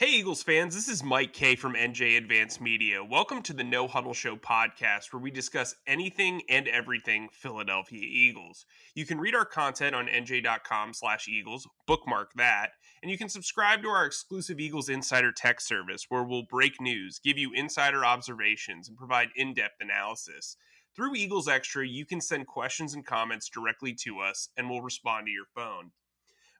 Hey, Eagles fans, this is Mike Kaye from NJ Advance Media. Welcome to the No Huddle Show podcast, where we discuss anything and everything Philadelphia Eagles. You can read our content on nj.com slash Eagles, bookmark that, and you can subscribe to our exclusive Eagles Insider Tech service, where we'll break news, give you insider observations, and provide in depth analysis. Through Eagles Extra, you can send questions and comments directly to us, and we'll respond to your phone.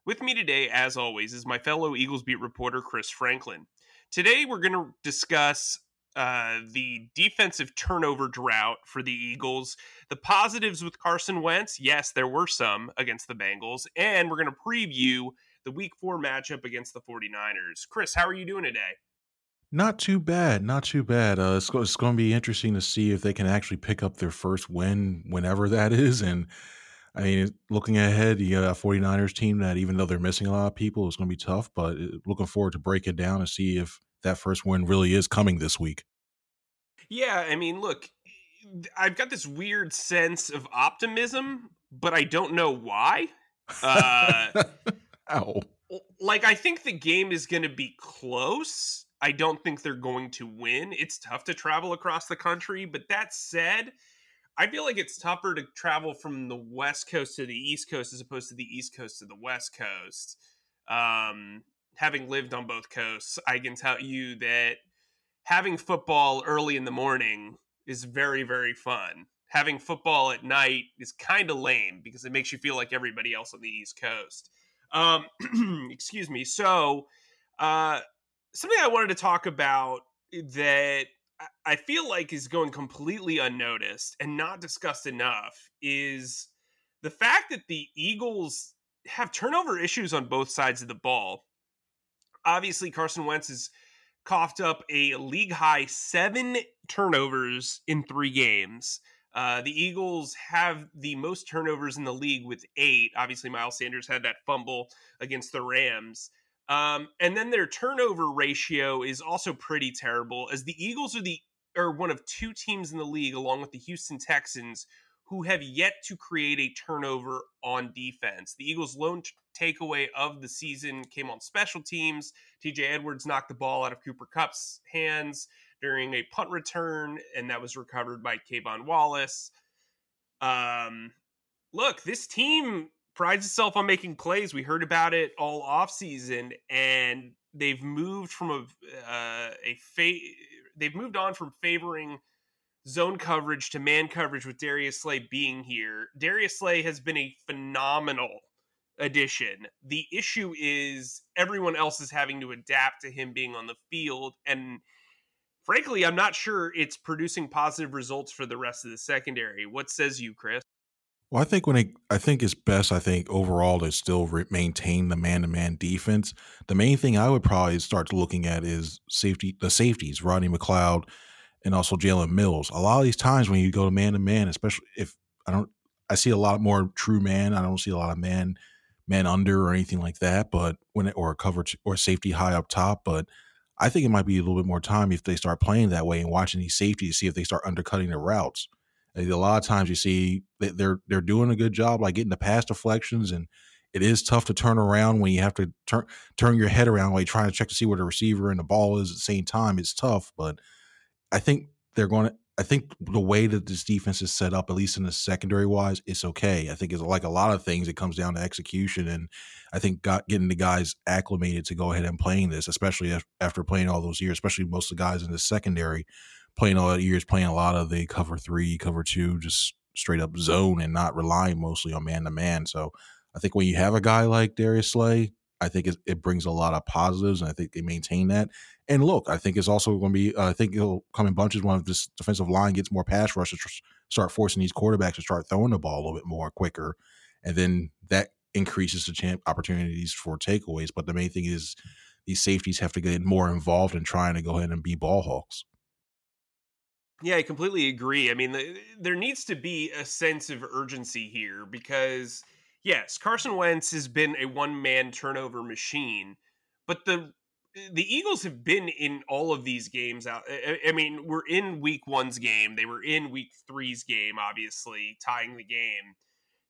With me today, as always, is my fellow Eagles beat reporter, Chris Franklin. Today, we're going to discuss uh, the defensive turnover drought for the Eagles, the positives with Carson Wentz. Yes, there were some against the Bengals, and we're going to preview the week four matchup against the 49ers. Chris, how are you doing today? Not too bad, not too bad. Uh, it's, it's going to be interesting to see if they can actually pick up their first win, whenever that is, and I mean, looking ahead, you got a 49ers team that even though they're missing a lot of people, it's going to be tough, but uh, looking forward to break it down and see if that first win really is coming this week. Yeah, I mean, look, I've got this weird sense of optimism, but I don't know why. Uh, Ow. Like, I think the game is going to be close. I don't think they're going to win. It's tough to travel across the country, but that said, I feel like it's tougher to travel from the West Coast to the East Coast as opposed to the East Coast to the West Coast. Um, having lived on both coasts, I can tell you that having football early in the morning is very, very fun. Having football at night is kind of lame because it makes you feel like everybody else on the East Coast. Um, excuse me. So, uh, something I wanted to talk about that I feel like is going completely unnoticed and not discussed enough is the fact that the Eagles have turnover issues on both sides of the ball. Obviously, Carson Wentz has coughed up a league high seven turnovers in three games. Uh, the Eagles have the most turnovers in the league with eight. Obviously, Miles Sanders had that fumble against the Rams. Um, and then their turnover ratio is also pretty terrible, as the Eagles are the are one of two teams in the league, along with the Houston Texans, who have yet to create a turnover on defense. The Eagles' lone t- takeaway of the season came on special teams. TJ Edwards knocked the ball out of Cooper Kupp's hands during a punt return, and that was recovered by K'Von Wallace. Um, look, this team prides itself on making plays. We heard about it all offseason, and they've moved from a uh, a fa- they've moved on from favoring zone coverage to man coverage with Darius Slay being here. Darius Slay has been a phenomenal addition. The issue is everyone else is having to adapt to him being on the field and frankly, I'm not sure it's producing positive results for the rest of the secondary. What says you, Chris? Well, I think when it, I think it's best. I think overall to still re- maintain the man-to-man defense. The main thing I would probably start looking at is safety, the safeties, Rodney McLeod, and also Jalen Mills. A lot of these times when you go to man-to-man, especially if I don't, I see a lot more true man. I don't see a lot of man, man under or anything like that. But when it, or coverage or safety high up top, but I think it might be a little bit more time if they start playing that way and watching these safeties see if they start undercutting their routes a lot of times you see they're they're doing a good job like getting the pass deflections and it is tough to turn around when you have to turn turn your head around while you're trying to check to see where the receiver and the ball is at the same time. It's tough, but I think they're going to I think the way that this defense is set up, at least in the secondary wise, it's okay. I think it's like a lot of things. It comes down to execution, and I think got, getting the guys acclimated to go ahead and playing this, especially after playing all those years, especially most of the guys in the secondary playing all the years, playing a lot of the cover three, cover two, just straight up zone, and not relying mostly on man to man. So I think when you have a guy like Darius Slay, I think it, it brings a lot of positives, and I think they maintain that. And look, I think it's also going to be. Uh, I think it'll come in bunches when this defensive line gets more pass rush to tr- start forcing these quarterbacks to start throwing the ball a little bit more quicker, and then that increases the champ opportunities for takeaways. But the main thing is these safeties have to get more involved in trying to go ahead and be ball hawks. Yeah, I completely agree. I mean, the, there needs to be a sense of urgency here because yes, Carson Wentz has been a one man turnover machine, but the the Eagles have been in all of these games out. I, I mean, we're in week one's game. They were in week three's game, obviously, tying the game.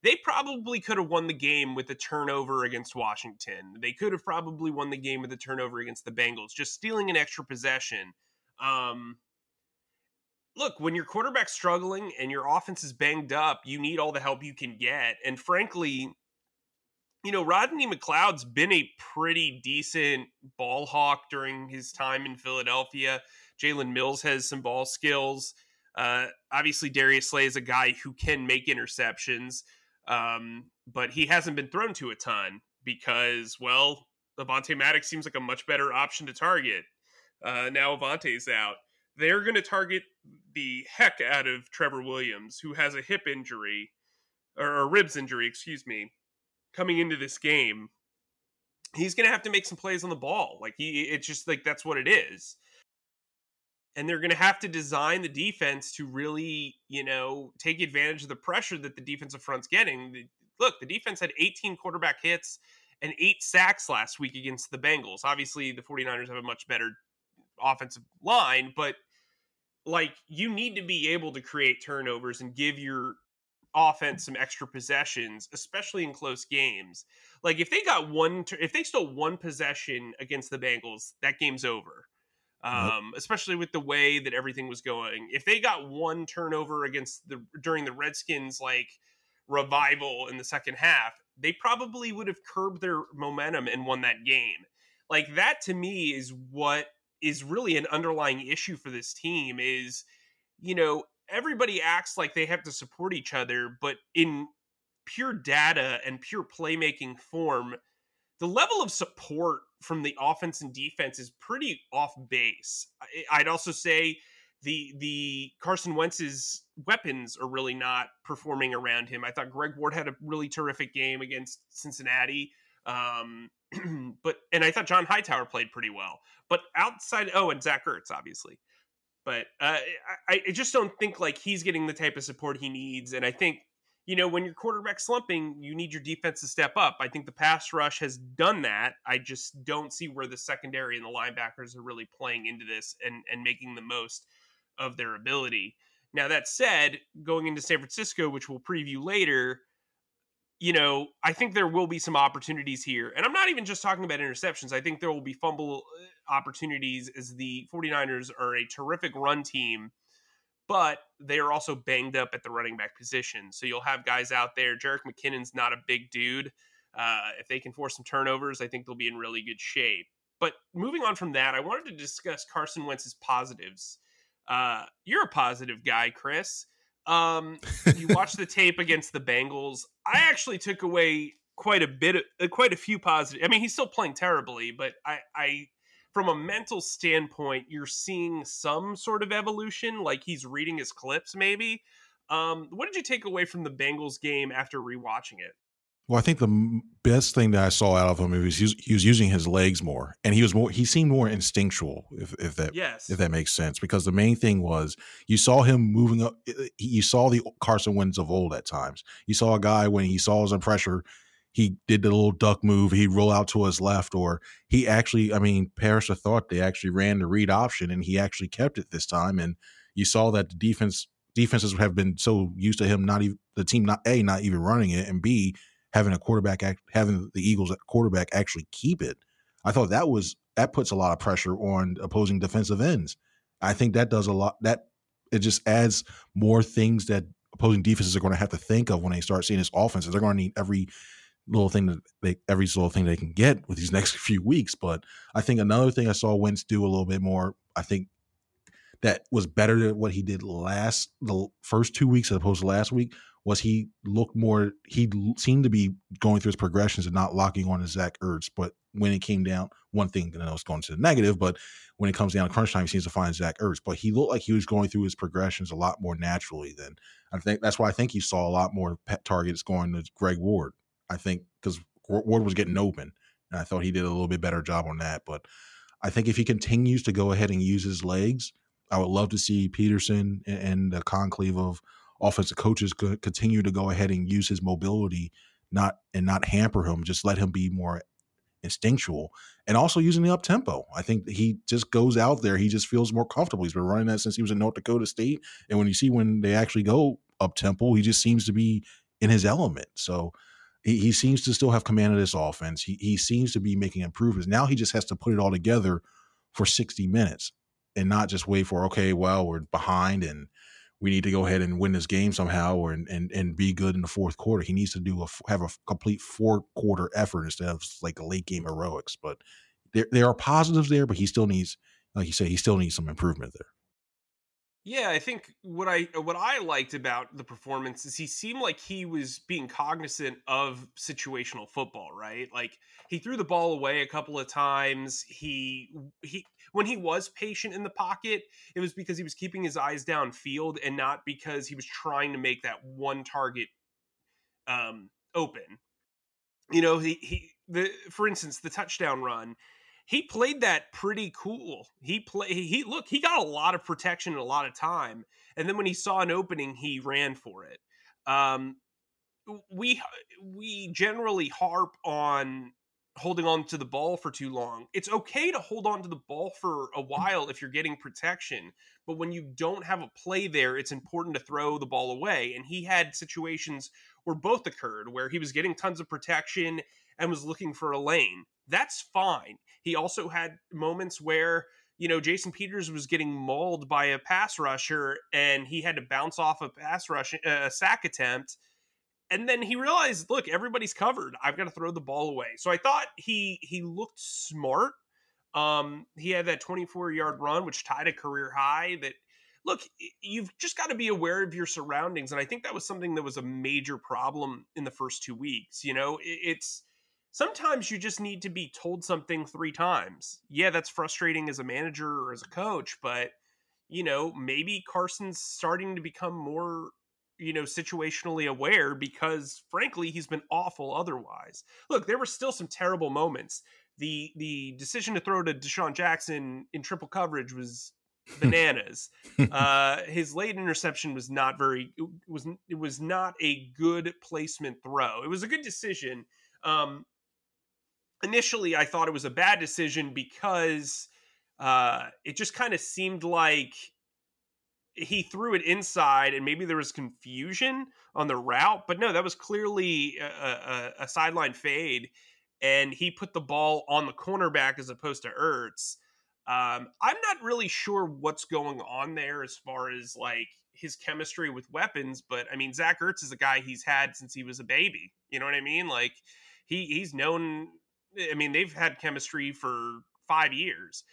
They probably could have won the game with a turnover against Washington. They could have probably won the game with a turnover against the Bengals, just stealing an extra possession. Um, look, when your quarterback's struggling and your offense is banged up, you need all the help you can get. And frankly, you know, Rodney McLeod's been a pretty decent ball hawk during his time in Philadelphia. Jalen Mills has some ball skills. Uh, obviously, Darius Slay is a guy who can make interceptions, um, but he hasn't been thrown to a ton because, well, Avonte Maddox seems like a much better option to target. Uh, now Avonte's out they're going to target the heck out of Trevor Williams, who has a hip injury or a ribs injury, excuse me, coming into this game. He's going to have to make some plays on the ball. Like he, it's just like that's what it is. And they're going to have to design the defense to really, you know, take advantage of the pressure that the defensive front's getting. Look, the defense had 18 quarterback hits and eight sacks last week against the Bengals. Obviously, the 49ers have a much better offensive line, but like you need to be able to create turnovers and give your offense some extra possessions, especially in close games. Like if they got one, if they stole one possession against the Bengals, that game's over. Um, especially with the way that everything was going. If they got one turnover against the during the Redskins like revival in the second half, they probably would have curbed their momentum and won that game. Like that to me is what is really an underlying issue for this team is you know everybody acts like they have to support each other but in pure data and pure playmaking form the level of support from the offense and defense is pretty off base i'd also say the the Carson Wentz's weapons are really not performing around him. I thought Greg Ward had a really terrific game against Cincinnati. Um, but and I thought John Hightower played pretty well. But outside, oh, and Zach Ertz, obviously. But uh, I, I just don't think like he's getting the type of support he needs. And I think you know when your quarterback slumping, you need your defense to step up. I think the pass rush has done that. I just don't see where the secondary and the linebackers are really playing into this and and making the most of their ability. Now that said, going into San Francisco, which we'll preview later, you know, I think there will be some opportunities here. And I'm not even just talking about interceptions. I think there will be fumble uh, opportunities as the 49ers are a terrific run team, but they are also banged up at the running back position. So you'll have guys out there. Jerick McKinnon's not a big dude. Uh, if they can force some turnovers, I think they'll be in really good shape. But moving on from that, I wanted to discuss Carson Wentz's positives. Uh, you're a positive guy, Chris. Um, you watch the tape against the Bengals. I actually took away quite a bit, of, uh, quite a few positive. I mean, he's still playing terribly, but I, I, from a mental standpoint, you're seeing some sort of evolution. Like he's reading his clips, maybe. Um, what did you take away from the Bengals game after rewatching it? Well, I think the best thing that I saw out of him was he was using his legs more, and he was more. He seemed more instinctual, if, if that yes. if that makes sense. Because the main thing was you saw him moving up. You saw the Carson Wentz of old at times. You saw a guy when he saw his pressure, he did the little duck move. He'd roll out to his left, or he actually. I mean, Paris thought they actually ran the read option, and he actually kept it this time. And you saw that the defense defenses have been so used to him not even the team not a not even running it, and b having a quarterback, having the Eagles quarterback actually keep it. I thought that was that puts a lot of pressure on opposing defensive ends. I think that does a lot. That it just adds more things that opposing defenses are going to have to think of when they start seeing this offense. They're going to need every little thing that they every little thing they can get with these next few weeks. But I think another thing I saw Wentz do a little bit more, I think that was better than what he did last the first two weeks as opposed to last week was he looked more he seemed to be going through his progressions and not locking on to Zach Ertz. But when it came down, one thing I know it's going to the negative, but when it comes down to crunch time, he seems to find Zach Ertz. But he looked like he was going through his progressions a lot more naturally than I think that's why I think he saw a lot more pet targets going to Greg Ward. I think because Ward was getting open, and I thought he did a little bit better job on that. But I think if he continues to go ahead and use his legs, I would love to see Pederson and the conclave of offensive coaches could continue to go ahead and use his mobility, not and not hamper him. Just let him be more instinctual and also using the up tempo. I think he just goes out there. He just feels more comfortable. He's been running that since he was in North Dakota State. And when you see when they actually go up tempo, he just seems to be in his element. So he, he seems to still have command of this offense. He, he seems to be making improvements. Now he just has to put it all together for 60 minutes and not just wait for, okay, well, we're behind and we need to go ahead and win this game somehow or and, and, and be good in the fourth quarter. He needs to do a have a complete four quarter effort instead of like a late game heroics. But there there are positives there, but he still needs, like you say, he still needs some improvement there. Yeah, I think what I what I liked about the performance is he seemed like he was being cognizant of situational football, right? Like he threw the ball away a couple of times. He he when he was patient in the pocket, it was because he was keeping his eyes downfield and not because he was trying to make that one target um open. You know, he he the for instance, the touchdown run, he played that pretty cool. He play he look, he got a lot of protection and a lot of time. And then when he saw an opening, he ran for it. Um, we we generally harp on holding on to the ball for too long. It's okay to hold on to the ball for a while if you're getting protection, but when you don't have a play there, it's important to throw the ball away. And he had situations where both occurred, where he was getting tons of protection and was looking for a lane. That's fine. He also had moments where you know Jason Peters was getting mauled by a pass rusher and he had to bounce off a pass rush uh, a sack attempt and then he realized look everybody's covered. I've got to throw the ball away. So I thought he he looked smart. Um he had that 24 yard run which tied a career high that look you've just got to be aware of your surroundings and I think that was something that was a major problem in the first 2 weeks you know? It's sometimes you just need to be told something three times. Yeah, that's frustrating as a manager or as a coach, but you know, maybe Carson's starting to become more, you know, situationally aware because frankly, he's been awful otherwise. Look, there were still some terrible moments. The the decision to throw to DeSean Jackson in triple coverage was bananas. uh, his late interception was not very it was it was not a good placement throw. It was a good decision. Um, initially I thought it was a bad decision because uh, it just kind of seemed like he threw it inside and maybe there was confusion on the route, but no, that was clearly a, a, a sideline fade, and he put the ball on the cornerback as opposed to Ertz. Um, I'm not really sure what's going on there as far as like his chemistry with weapons, but I mean Zach Ertz is a guy he's had since he was a baby. You know what I mean? Like he he's known I mean, they've had chemistry for five years.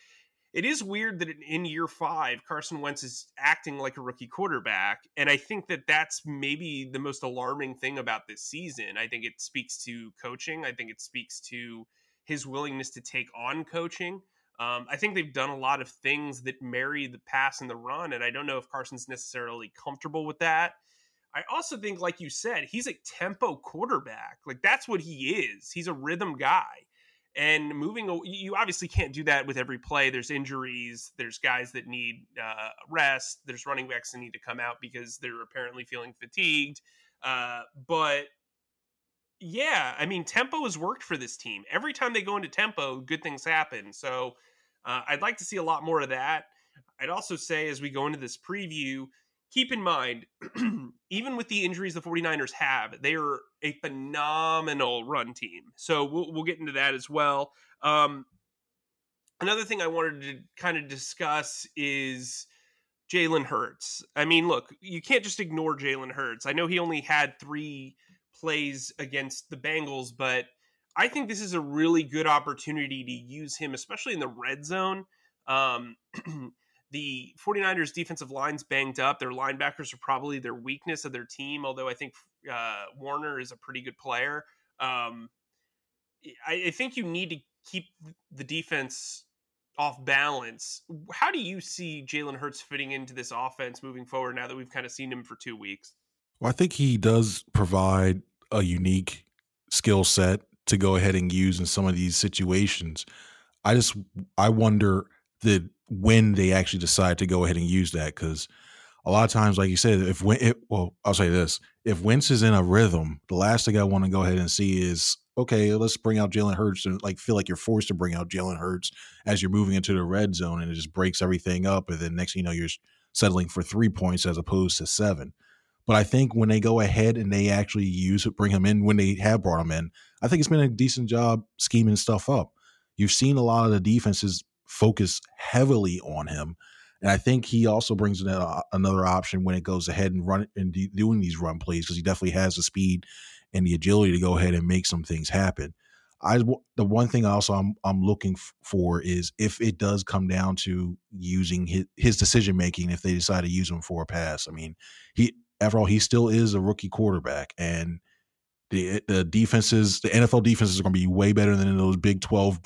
It is weird that in year five, Carson Wentz is acting like a rookie quarterback. And I think that that's maybe the most alarming thing about this season. I think it speaks to coaching. I think it speaks to his willingness to take on coaching. Um, I think they've done a lot of things that marry the pass and the run. And I don't know if Carson's necessarily comfortable with that. I also think, like you said, he's a tempo quarterback. Like that's what he is. He's a rhythm guy. And moving, you obviously can't do that with every play. There's injuries. There's guys that need uh, rest. There's running backs that need to come out because they're apparently feeling fatigued. Uh, but yeah, I mean, tempo has worked for this team. Every time they go into tempo, good things happen. So uh, I'd like to see a lot more of that. I'd also say as we go into this preview, keep in mind, even with the injuries the 49ers have, they are a phenomenal run team. So we'll, we'll get into that as well. Um, another thing I wanted to kind of discuss is Jalen Hurts. I mean, look, you can't just ignore Jalen Hurts. I know he only had three plays against the Bengals, but I think this is a really good opportunity to use him, especially in the red zone. Um, the 49ers defensive line's banged up. Their linebackers are probably their weakness of their team, although I think uh, Warner is a pretty good player. Um, I, I think you need to keep the defense off balance. How do you see Jalen Hurts fitting into this offense moving forward now that we've kind of seen him for two weeks? Well, I think he does provide a unique skill set to go ahead and use in some of these situations. I just I wonder that when they actually decide to go ahead and use that because a lot of times, like you said, if when it, well, I'll say this: if Wentz is in a rhythm, the last thing I want to go ahead and see is okay, let's bring out Jalen Hurts and like feel like you're forced to bring out Jalen Hurts as you're moving into the red zone, and it just breaks everything up, and then next thing you know, you're settling for three points as opposed to seven. But I think when they go ahead and they actually use it, bring him in when they have brought him in, I think it's been a decent job scheming stuff up. You've seen a lot of the defenses focus heavily on him. And I think he also brings in a, another option when it goes ahead and run and doing these run plays because he definitely has the speed and the agility to go ahead and make some things happen. I the one thing also I'm I'm looking f- for is if it does come down to using his, his decision making if they decide to use him for a pass. I mean, he after all, he still is a rookie quarterback, and the the defenses, the NFL defenses are going to be way better than those Big Twelve,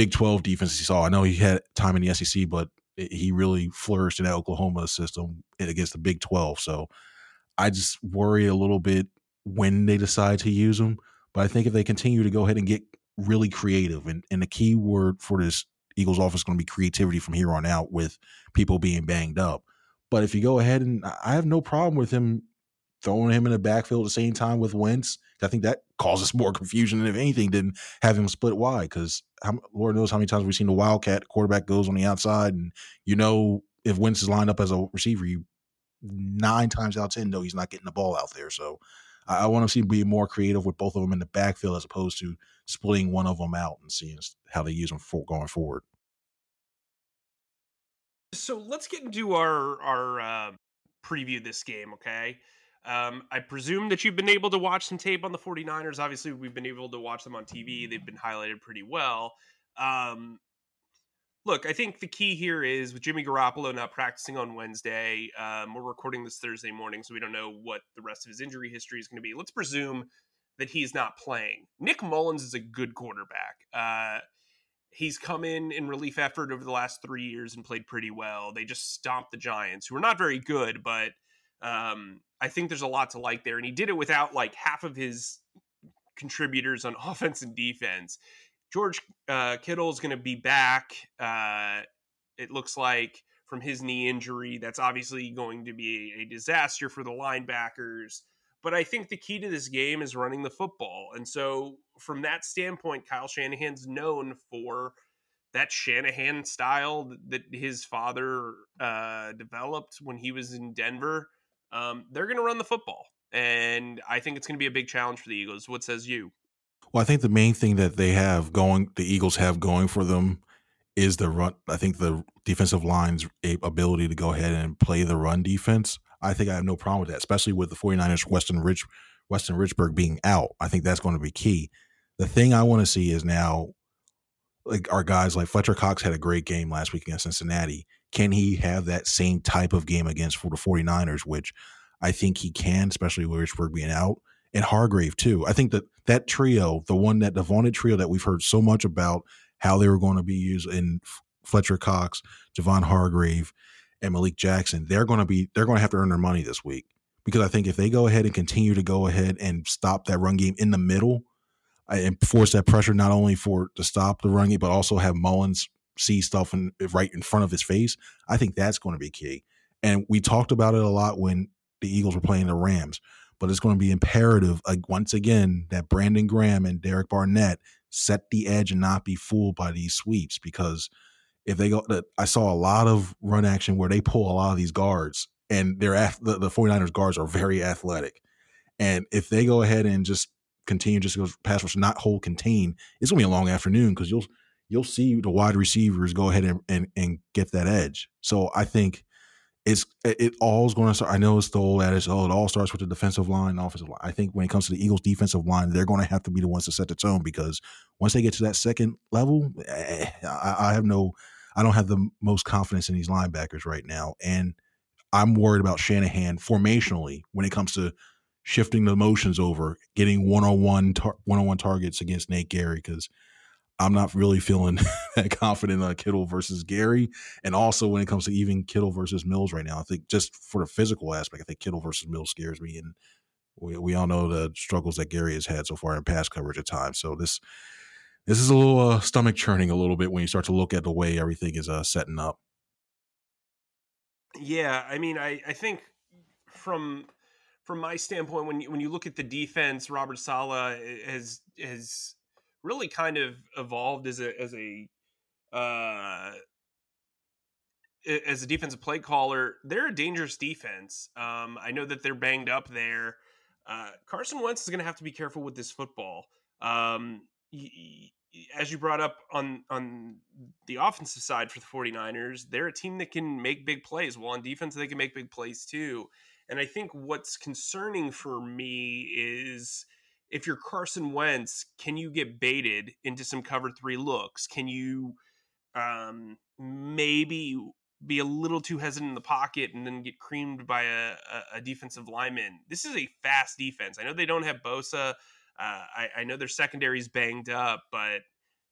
Big Twelve defenses he oh, saw. I know he had time in the SEC, but he really flourished in that Oklahoma system against the Big Twelve. So I just worry a little bit when they decide to use him. But I think if they continue to go ahead and get really creative, and, and the key word for this Eagles office is going to be creativity from here on out with people being banged up. But if you go ahead and I have no problem with him throwing him in the backfield at the same time with Wentz, I think that causes more confusion than if anything than have him split wide. Because Lord knows how many times we've seen the Wildcat quarterback goes on the outside, and you know if Wentz is lined up as a receiver, you nine times out of ten know he's not getting the ball out there. So I, I want to see him be more creative with both of them in the backfield as opposed to splitting one of them out and seeing how they use them for going forward. So let's get into our our uh, preview this game, okay? Um, I presume that you've been able to watch some tape on the 49ers. Obviously, we've been able to watch them on TV. They've been highlighted pretty well. Um, look, I think the key here is with Jimmy Garoppolo not practicing on Wednesday. Um, we're recording this Thursday morning, so we don't know what the rest of his injury history is going to be. Let's presume that he's not playing. Nick Mullens is a good quarterback. Uh, he's come in in relief effort over the last three years and played pretty well. They just stomped the Giants, who are not very good, but um, I think there's a lot to like there. And he did it without like half of his contributors on offense and defense. George uh, Kittle is going to be back. Uh, it looks like from his knee injury. That's obviously going to be a disaster for the linebackers. But I think the key to this game is running the football. And so, from that standpoint, Kyle Shanahan's known for that Shanahan style that his father uh, developed when he was in Denver. Um, they're going to run the football. And I think it's going to be a big challenge for the Eagles. What says you? Well, I think the main thing that they have going, the Eagles have going for them is the run. I think the defensive line's ability to go ahead and play the run defense. I think I have no problem with that, especially with the 49ers, Weston Rich, Weston Richburg being out. I think that's going to be key. The thing I want to see is now, like our guys like Fletcher Cox had a great game last week against Cincinnati. Can he have that same type of game against for the 49ers, which I think he can, especially with Richburg being out and Hargrave too. I think that that trio, the one that the vaunted trio that we've heard so much about how they were going to be used in Fletcher Cox, Javon Hargrave, and Malik Jackson, they're going to be they're going to have to earn their money this week because I think if they go ahead and continue to go ahead and stop that run game in the middle and force that pressure not only for to stop the run game but also have Mullens see stuff in, right in front of his face, I think that's going to be key. And we talked about it a lot when the Eagles were playing the Rams, but it's going to be imperative like once again that Brandon Graham and Derek Barnett set the edge and not be fooled by these sweeps because if they go, I saw a lot of run action where they pull a lot of these guards, and they're the, the 49ers guards are very athletic. And if they go ahead and just continue just go pass rush, not hold contain, it's gonna be a long afternoon because you'll you'll see the wide receivers go ahead and, and and get that edge. So I think it's it all's going to start. I know it's the old adage, oh, it all starts with the defensive line, offensive line. I think when it comes to the Eagles' defensive line, they're going to have to be the ones to set the tone because once they get to that second level, eh, I, I have no, I don't have the most confidence in these linebackers right now, and I'm worried about Shanahan formationally when it comes to shifting the motions over, getting one on one one on one targets against Nate Gerry because I'm not really feeling that confident on Kittle versus Gerry. And also when it comes to even Kittle versus Mills right now, I think just for the physical aspect, I think Kittle versus Mills scares me. And we, we all know the struggles that Gerry has had so far in pass coverage at times. So this this is a little uh, stomach churning a little bit when you start to look at the way everything is uh, setting up. Yeah, I mean, I, I think from from my standpoint, when you, when you look at the defense, Robert Saleh has has really kind of evolved as a as a uh, as a defensive play caller. They're a dangerous defense. Um, I know that they're banged up there. Uh, Carson Wentz is going to have to be careful with this football. Um, as you brought up on on the offensive side for the 49ers, they're a team that can make big plays. Well, on defense, they can make big plays too. And I think what's concerning for me is if you're Carson Wentz, can you get baited into some cover three looks? Can you um, maybe be a little too hesitant in the pocket and then get creamed by a, a, defensive lineman? This is a fast defense. I know they don't have Bosa. Uh, I, I, know their secondary's banged up, but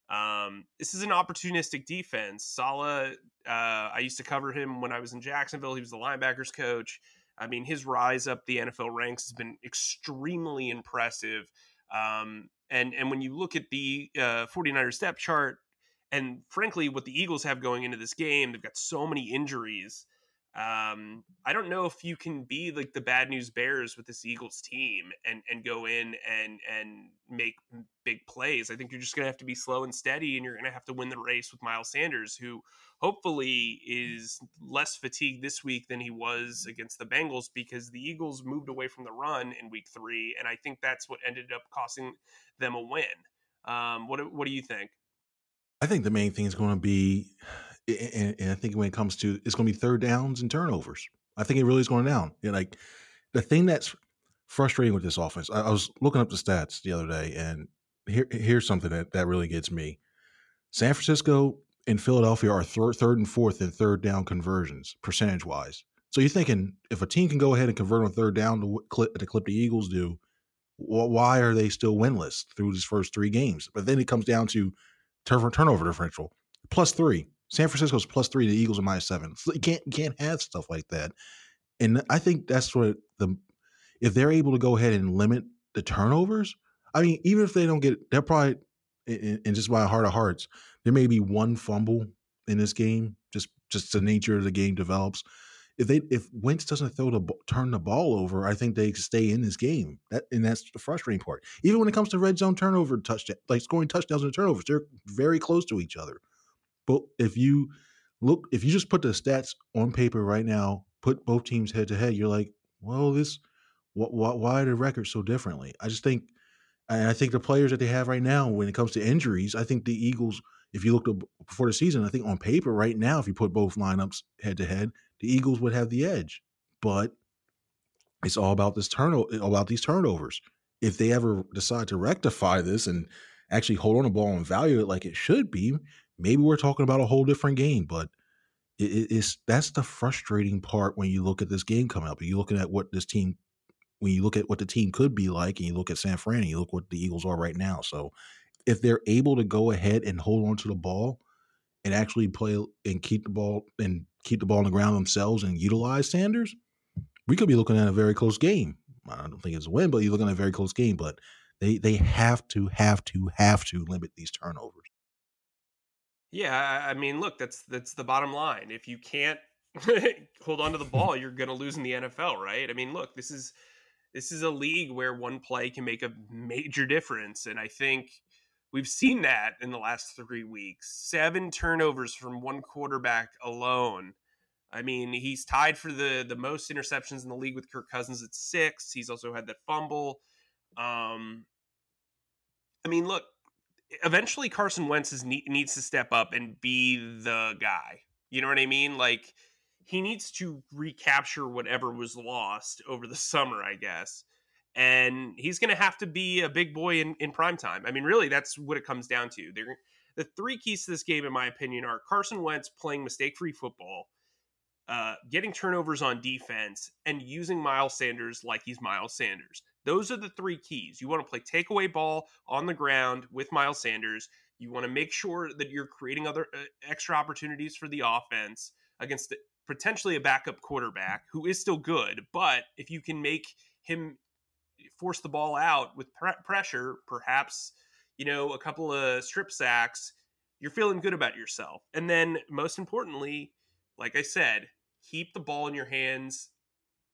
um, this is an opportunistic defense. Saleh, uh, I used to cover him when I was in Jacksonville. He was the linebackers coach. I mean, his rise up the NFL ranks has been extremely impressive. Um, and and when you look at the uh, 49ers depth chart, and frankly, what the Eagles have going into this game, they've got so many injuries. Um, I don't know if you can be like the bad news bears with this Eagles team and and go in and and make big plays. I think you're just gonna have to be slow and steady, and you're gonna have to win the race with Miles Sanders, who hopefully is less fatigued this week than he was against the Bengals because the Eagles moved away from the run in week three, and I think that's what ended up costing them a win. Um, what what do you think? I think the main thing is going to be, and, and I think when it comes to, it's going to be third downs and turnovers. I think it really is going down. Like the thing that's frustrating with this offense, I, I was looking up the stats the other day, and here, here's something that that really gets me. San Francisco and Philadelphia are third, third and fourth in third down conversions percentage wise. So you're thinking if a team can go ahead and convert on third down to clip, to clip the Eagles do, why are they still winless through these first three games? But then it comes down to turnover differential plus three. San Francisco's plus three. The Eagles are minus seven. You can't you can't have stuff like that. And I think that's what the if they're able to go ahead and limit the turnovers. I mean, even if they don't get, they're probably in just my heart of hearts, there may be one fumble in this game. Just just the nature of the game develops. If they if Wentz doesn't throw the turn the ball over, I think they stay in this game. That and that's the frustrating part. Even when it comes to red zone turnover touchdown, like scoring touchdowns and turnovers, they're very close to each other. But if you look, if you just put the stats on paper right now, put both teams head to head, you're like, well, this, why are the records so differently? I just think and I think the players that they have right now, when it comes to injuries, I think the Eagles, if you look before the season, I think on paper right now, if you put both lineups head to head, the Eagles would have the edge. But it's all about this turnover, about these turnovers. If they ever decide to rectify this and actually hold on the ball and value it like it should be, maybe we're talking about a whole different game. But it, it's that's the frustrating part when you look at this game coming up. You're looking at what this team when you look at what the team could be like and you look at San Fran and you look what the Eagles are right now. So if they're able to go ahead and hold on to the ball and actually play and keep the ball and keep the ball on the ground themselves and utilize Sanders, we could be looking at a very close game. I don't think it's a win, but you're looking at a very close game. But they they have to have to have to limit these turnovers. Yeah, I mean, look, that's that's the bottom line. If you can't hold on to the ball, you're going to lose in the NFL, right? I mean, look, this is this is a league where one play can make a major difference. And I think we've seen that in the last three weeks. Seven turnovers from one quarterback alone. I mean, he's tied for the the most interceptions in the league with Kirk Cousins at six. He's also had that fumble. Um, I mean, look, eventually Carson Wentz is, needs to step up and be the guy. You know what I mean? Like he needs to recapture whatever was lost over the summer, I guess. And he's going to have to be a big boy in, in prime time. I mean, really, that's what it comes down to. They're, the three keys to this game, in my opinion, are Carson Wentz playing mistake free football, uh, getting turnovers on defense, and using Miles Sanders like he's Miles Sanders. Those are the three keys. You want to play takeaway ball on the ground with Miles Sanders. You want to make sure that you're creating other uh, extra opportunities for the offense against the, potentially a backup quarterback who is still good, but if you can make him force the ball out with pre- pressure, perhaps you know a couple of strip sacks, you're feeling good about yourself. And then most importantly, like I said, keep the ball in your hands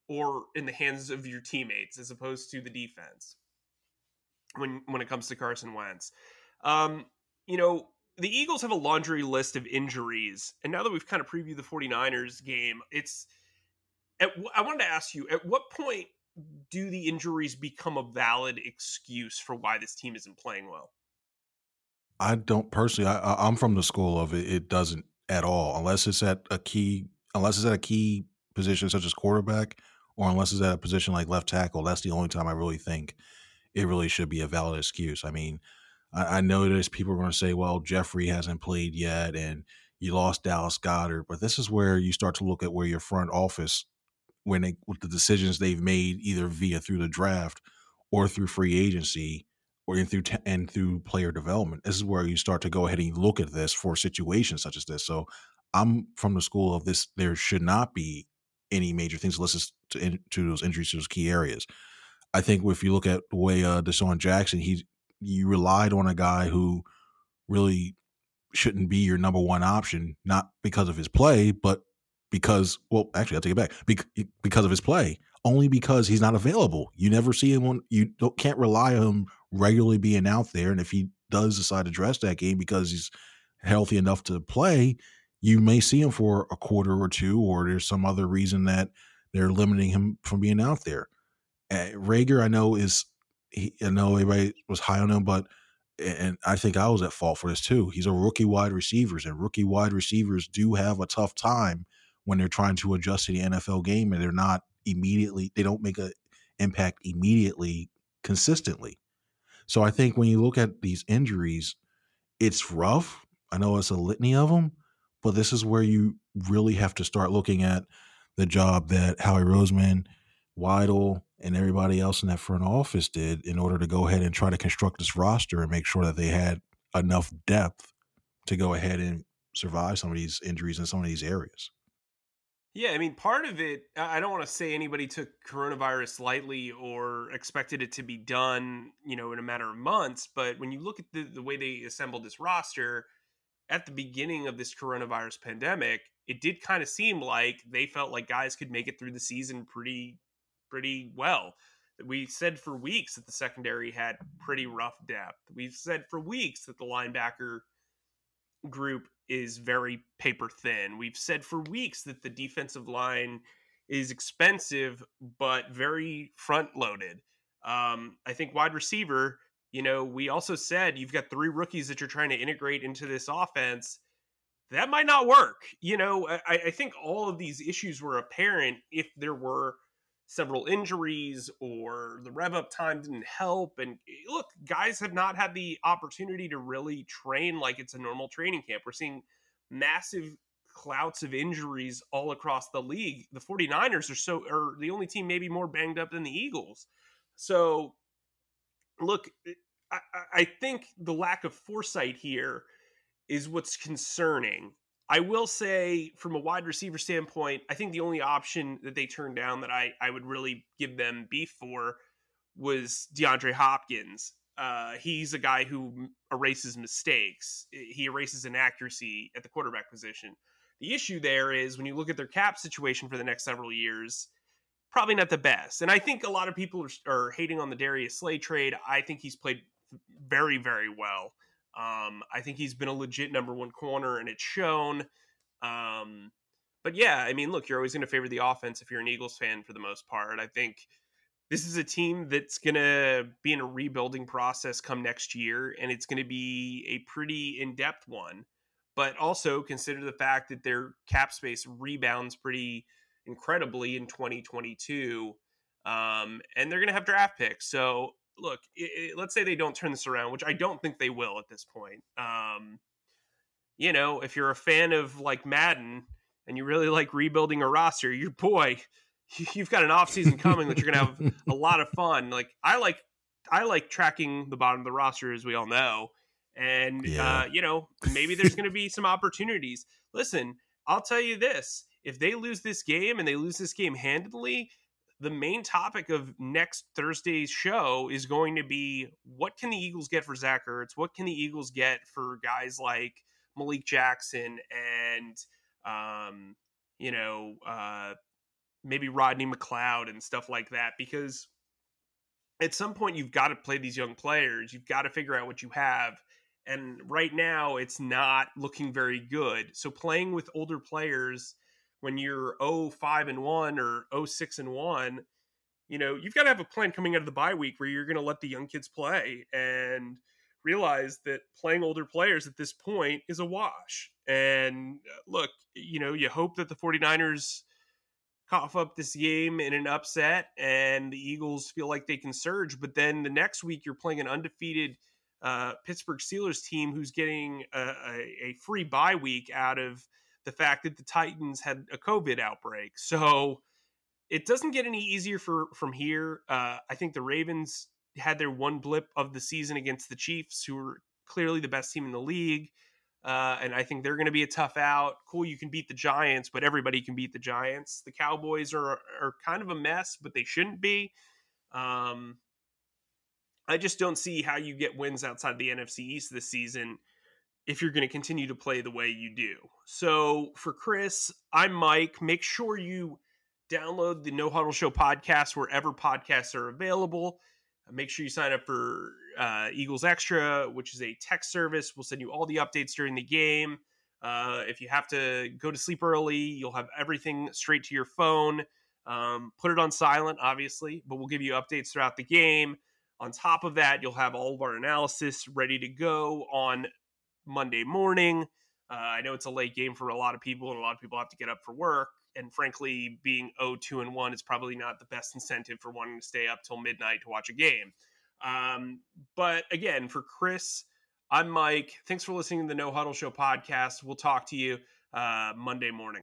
or in the hands of your teammates as opposed to the defense when when it comes to Carson Wentz. Um, you know, the Eagles have a laundry list of injuries. And now that we've kind of previewed the 49ers game, it's at, I wanted to ask you at what point do the injuries become a valid excuse for why this team isn't playing well? I don't personally. I, I'm from the school of it. It doesn't at all, unless it's at a key, unless it's at a key position such as quarterback, or unless it's at a position like left tackle. That's the only time I really think it really should be a valid excuse. I mean, I, I know there's people are going to say, well, Jeffery hasn't played yet, and you lost Dallas Goedert, but this is where you start to look at where your front office, when they with the decisions they've made either via through the draft or through free agency or in through t- and through player development. This is where you start to go ahead and look at this for situations such as this. So I'm from the school of this. There should not be any major things listed to, to those injuries to those key areas. I think if you look at the way uh, DeSean Jackson, he you relied on a guy who really shouldn't be your number one option, not because of his play, but because, well, actually, I'll take it back. because of his play, only because he's not available. You never see him on, you can't rely on him regularly being out there. And if he does decide to dress that game because he's healthy enough to play, you may see him for a quarter or two, or there's some other reason that they're limiting him from being out there. Reagor, I know, is he, I know everybody was high on him, but and I think I was at fault for this too. He's a rookie wide receivers, and rookie wide receivers do have a tough time when they're trying to adjust to the NFL game, and they're not immediately. They don't make an impact immediately, consistently. So I think when you look at these injuries, it's rough. I know it's a litany of them, but this is where you really have to start looking at the job that Howie Roseman, Weidl, and everybody else in that front office did in order to go ahead and try to construct this roster and make sure that they had enough depth to go ahead and survive some of these injuries in some of these areas. Yeah, I mean, part of it, I don't want to say anybody took coronavirus lightly or expected it to be done, you know, in a matter of months. But when you look at the, the way they assembled this roster at the beginning of this coronavirus pandemic, it did kind of seem like they felt like guys could make it through the season pretty pretty well. We said for weeks that the secondary had pretty rough depth. We've said for weeks that the linebacker group is very paper thin. We've said for weeks that the defensive line is expensive but very front loaded. Um, I think wide receiver, you know, we also said you've got three rookies that you're trying to integrate into this offense. That might not work. You know, I, I think all of these issues were apparent if there were several injuries or the rev up time didn't help. And eh, look, guys have not had the opportunity to really train like it's a normal training camp. We're seeing massive clouts of injuries all across the league. The 49ers are so are the only team maybe more banged up than the Eagles. So look, I, I think the lack of foresight here is what's concerning. I will say, from a wide receiver standpoint, I think the only option that they turned down that I, I would really give them beef for was DeAndre Hopkins. Uh, he's a guy who erases mistakes. He erases inaccuracy at the quarterback position. The issue there is when you look at their cap situation for the next several years, probably not the best. And I think a lot of people are, are hating on the Darius Slay trade. I think he's played very, very well. Um, I think he's been a legit number one corner, and it's shown. Um, but yeah, I mean, look, you're always going to favor the offense if you're an Eagles fan for the most part. I think this is a team that's going to be in a rebuilding process come next year, and it's going to be a pretty in depth one. but also consider the fact that their cap space rebounds pretty incredibly in 2022. Um, and they're going to have draft picks. So, look, it, it, let's say they don't turn this around, which I don't think they will at this point. Um, you know, if you're a fan of like Madden and you really like rebuilding a roster, your boy, you've got an offseason coming that you're going to have a lot of fun. Like, I like. I like tracking the bottom of the roster, as we all know, and yeah. uh, you know maybe there's going to be some opportunities. Listen, I'll tell you this: if they lose this game and they lose this game handedly, the main topic of next Thursday's show is going to be what can the Eagles get for Zach Ertz? What can the Eagles get for guys like Malik Jackson and um, you know uh, maybe Rodney McLeod and stuff like that? Because at some point you've got to play these young players. You've got to figure out what you have. And right now it's not looking very good. So playing with older players when you're 05 and 1 or 06 and 1, you know, you've got to have a plan coming out of the bye week where you're going to let the young kids play and realize that playing older players at this point is a wash. And uh, look, you know, you hope that the 49ers cough up this game in an upset and the Eagles feel like they can surge, but then the next week you're playing an undefeated uh, Pittsburgh Steelers team who's getting a, a, a free bye week out of the fact that the Titans had a COVID outbreak. So it doesn't get any easier for from here. Uh, I think the Ravens had their one blip of the season against the Chiefs, who were clearly the best team in the league. Uh, and I think they're going to be a tough out. Cool, you can beat the Giants, but everybody can beat the Giants. The Cowboys are are kind of a mess, but they shouldn't be. Um, I just don't see how you get wins outside the NFC East this season if you're going to continue to play the way you do. So for Chris, I'm Mike. Make sure you download the No Huddle Show podcast wherever podcasts are available. Make sure you sign up for uh, Eagles Extra, which is a text service. We'll send you all the updates during the game. Uh, if you have to go to sleep early, you'll have everything straight to your phone. Um, put it on silent, obviously, but we'll give you updates throughout the game. On top of that, you'll have all of our analysis ready to go on Monday morning. Uh, I know it's a late game for a lot of people, and a lot of people have to get up for work. And frankly, being 0 2 and 1 is probably not the best incentive for wanting to stay up till midnight to watch a game. Um, but again, for Chris, I'm Mike. Thanks for listening to the No Huddle Show podcast. We'll talk to you uh, Monday morning.